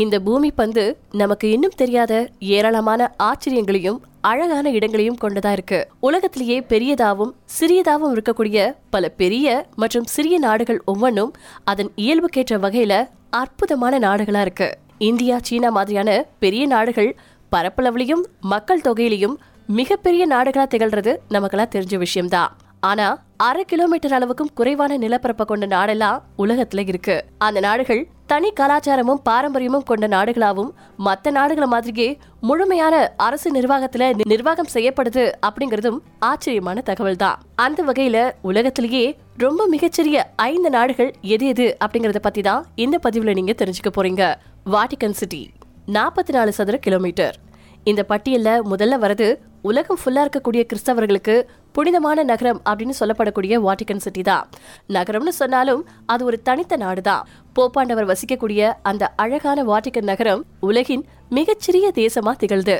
இந்த பூமி பந்து நமக்கு இன்னும் தெரியாத ஏராளமான ஆச்சரியங்களையும் அழகான இடங்களையும் கொண்டதா இருக்கு. உலகத்திலேயே பெரியதாகவும் சிறியதாகவும் இருக்கக்கூடிய பல பெரிய மற்றும் சிறிய நாடுகள் ஒவ்வொன்றும் அதன் இயல்புக்கேற்ற வகையில அற்புதமான நாடுகளா இருக்கு. இந்தியா சீனா மாதிரியான பெரிய நாடுகள் பரப்பளவுலையும் மக்கள் தொகையிலையும் மிகப்பெரிய நாடுகளா திகழ்றது நமக்கெல்லாம் தெரிஞ்ச விஷயம்தான் ஆனா அரை கிலோமீட்டர் அளவுக்கும் குறைவான நிலப்பரப்பை கொண்ட நாடெல்லாம் உலகத்துல இருக்கு. அந்த நாடுகள் தனி கலாச்சாரமும் பாரம்பரியமும் கொண்ட நாடுகளாவும் மத்த நாடுகளை மாதிரியே முழுமையான அரசு நிர்வாகத்துல நிர்வாகம் செய்யப்படுது அப்படிங்கறதும் ஆச்சரியமான தகவல் தான் அந்த வகையில உலகத்திலேயே ரொம்ப மிகச்சிறிய ஐந்து நாடுகள் எது எது அப்படிங்கறத பத்தி தான் இந்த பதிவுல நீங்க தெரிஞ்சுக்க போறீங்க. வாட்டிகன் சிட்டி நாற்பத்தி நாலு சதுர கிலோமீட்டர். இந்த பட்டியல்ல முதல்ல வரது உலகம் ஃபுல்லா இருக்கக்கூடிய கிறிஸ்தவர்களுக்கு புனிதமான நகரம் அப்படின்னு சொல்லப்படக்கூடிய வாட்டிகன் சிட்டி தான். நகரம்னு சொன்னாலும் அது ஒரு தனித்த நாடு தான் போப்பாண்டவர் வசிக்கக்கூடிய அந்த அழகான வாட்டிகன் நகரம் உலகின் மிகச்சிறிய தேசமா திகழ்து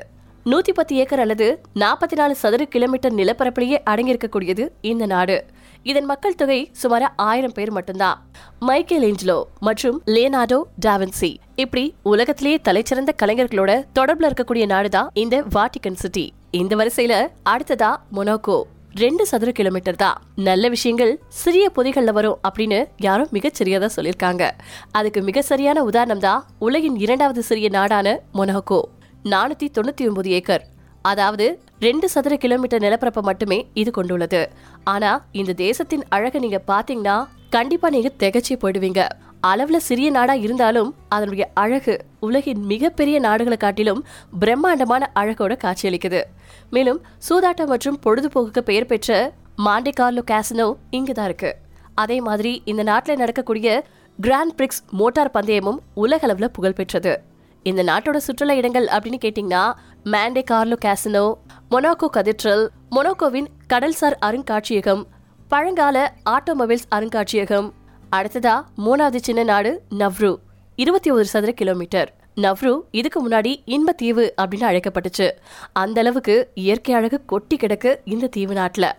நூத்தி பத்து ஏக்கர் அல்லது நாற்பத்தி நாலு சதுர கிலோமீட்டர் நிலப்பரப்பிலேயே அடங்கியிருக்கக்கூடியது இந்த நாடு. இதன் மக்கள் தொகை சுமார் ஆயிரம் பேர் மட்டும்தான். மைக்கேல் ஏஞ்சலோ மற்றும் லியனார்டோ டாவின்சி இப்படி உலகத்திலேயே தலைச்சிறந்த கலைஞர்களோட தொடர்புல இருக்கக்கூடிய நாடுதான் இந்த வாட்டிகன் சிட்டி. இந்த வரிசையில அடுத்ததா மொனாக்கோ. ரெண்டு சதுர கிலோமீட்டர் தான். நல்ல விஷயங்கள் சிறிய பொதிகள்ல வரும் அப்படின்னு யாரும் மிகச் சொல்லியிருக்காங்க. அதுக்கு மிக சரியான உதாரணம் தான் உலகின் இரண்டாவது சிறிய நாடான மொனாக்கோ. நானூத்தி தொண்ணூத்தி ஒன்பது ஏக்கர். அதாவது ரெண்டு சதுர கிலோமீட்டர் நிலப்பரப்பை மட்டுமே இது கொண்டுள்ளது. ஆனா இந்த தேசத்தின் அழகை நீங்க பாத்தீங்கன்னா கண்டிப்பா நீங்க திகச்சு போயிடுவீங்க. அளவுல சிறிய நாடா இருந்தாலும் அதனுடைய அழகு உலகின் மிகப்பெரிய நாடுகளை காட்டிலும் பிரம்மாண்டமான அழகோட காட்சியளிக்குது. மேலும் சூதாட்டம் மற்றும் பொழுதுபோக்குக்கு பெயர் பெற்ற மாண்டே கார்லோ கேசினோ இங்குதான் இருக்கு. அதே மாதிரி இந்த நாட்டில் நடக்கக்கூடிய கிராண்ட் பிரிக்ஸ் மோட்டார் பந்தயமும் உலக புகழ்பெற்றது புகழ் பெற்றது. இந்த நாட்டோட சுற்றுலா இடங்கள் அப்படின்னு கேட்டிங்கன்னா Monte Carlo Casino Monaco cathedral மொனாக்கோவின் கடல்சார் அருங்காட்சியகம் பழங்கால ஆட்டோமொபைல்ஸ் அருங்காட்சியகம். அடுத்ததா மூணாவது சின்ன நாடு நவ்ரு இருபத்தி ஒரு சதுர கிலோமீட்டர். நவ்ரு இதுக்கு முன்னாடி இன்பத்தீவு அப்படின்னு அழைக்கப்பட்டுச்சு. அந்த அளவுக்கு இயற்கை அழகு கொட்டி கிடக்கு இந்த தீவு நாட்டில்.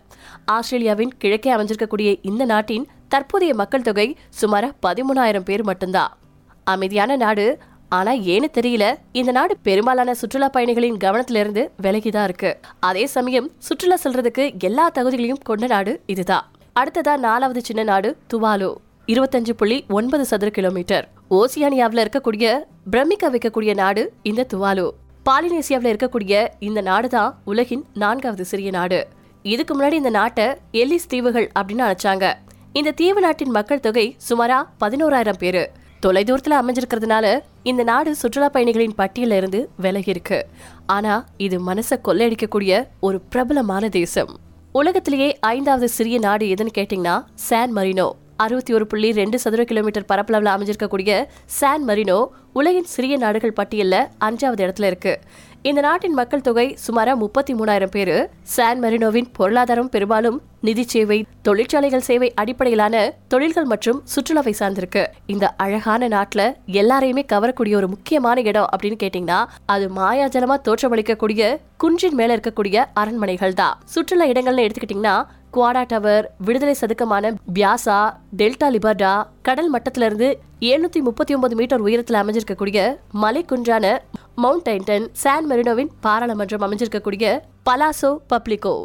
ஆஸ்திரேலியாவின் கிழக்கே அமைஞ்சிருக்கக்கூடிய இந்த நாட்டின் தற்போதைய மக்கள் தொகை சுமார பதிமூணாயிரம் பேர் மட்டும்தான். அமைதியான நாடு ஆனா ஏன்னு தெரியல இந்த நாடு பெரும்பாலான சுற்றுலா பயணிகளின் கவனத்துல இருந்து விலகிதான் இருக்கு. அதே சமயம் சுற்றுலா செல்றதுக்கு எல்லா தகுதிகளையும் கொண்ட நாடு இதுதான். அடுத்ததா நாலாவது சின்ன நாடு துவாலு. இருபத்தஞ்சு புள்ளி ஒன்பது சதுர கிலோமீட்டர். ஓசியானியாவுல இருக்கக்கூடிய பிரமிக்க வைக்கக்கூடிய நாடு இந்த துவாலு. பாலினேசியாவுல இருக்கக்கூடிய இந்த நாடு தான் உலகின் நான்காவது சிறிய நாடு. இதுக்கு முன்னாடி இந்த நாட்டை எல்லிஸ் தீவுகள் அப்படின்னு அழைச்சாங்க. இந்த தீவு நாட்டின் மக்கள் தொகை சுமாரா பதினோராயிரம் பேரு. தொலைதூரத்துல அமைஞ்சிருக்கிறதுனால இந்த நாடு சுற்றுலா பயணிகளின் பட்டியல இருந்து விலகி இருக்கு. ஆனா இது மனசை கொள்ளையடிக்கக்கூடிய ஒரு பிரபலமான தேசம். உலகத்திலேயே ஐந்தாவது சிறிய நாடு எதுன்னு கேட்டிங்கன்னா சான் மரினோ. அறுபத்தி ஒரு புள்ளி ரெண்டு சதுர கிலோமீட்டர் பரப்பளவில் அமைஞ்சிருக்கக்கூடிய சான் மரினோ உலகின் சிறிய நாடுகள் பட்டியலில் அஞ்சாவது இடத்துல இருக்கு. இந்த நாட்டின் மக்கள் தொகை சுமாரா முப்பத்தி மூணாயிரம் பேரு. சான் மெரினோவின் பொருளாதாரம் பெரும்பாலும் நிதி சேவை தொழிற்சாலைகள் சேவை அடிப்படையிலான தொழில்கள் மற்றும் சுற்றுலாவை சார்ந்திருக்கு. இந்த அழகான நாட்டுல எல்லாரையுமே கவரக்கூடிய ஒரு முக்கியமான இடம் அப்படின்னு கேட்டீங்கன்னா அது மாயாஜலமா தோற்றமளிக்கக்கூடிய குன்றின் மேல இருக்கக்கூடிய அரண்மனைகள் தான். சுற்றுலா இடங்கள்னு எடுத்துக்கிட்டீங்கன்னா குவாடா டவர் விடுதலை சதுக்கமான பியாசா டெல்டா லிபர்டா கடல் மட்டத்திலிருந்து எழுநூத்தி முப்பத்தி ஒன்பது மீட்டர் உயரத்தில் அமைஞ்சிருக்கக்கூடிய மலை குன்றான மவுண்ட் டைண்டன் சான் மெரினோவின் பாராளுமன்றம் அமைஞ்சிருக்கக்கூடிய பலாசோ பப்ளிகோ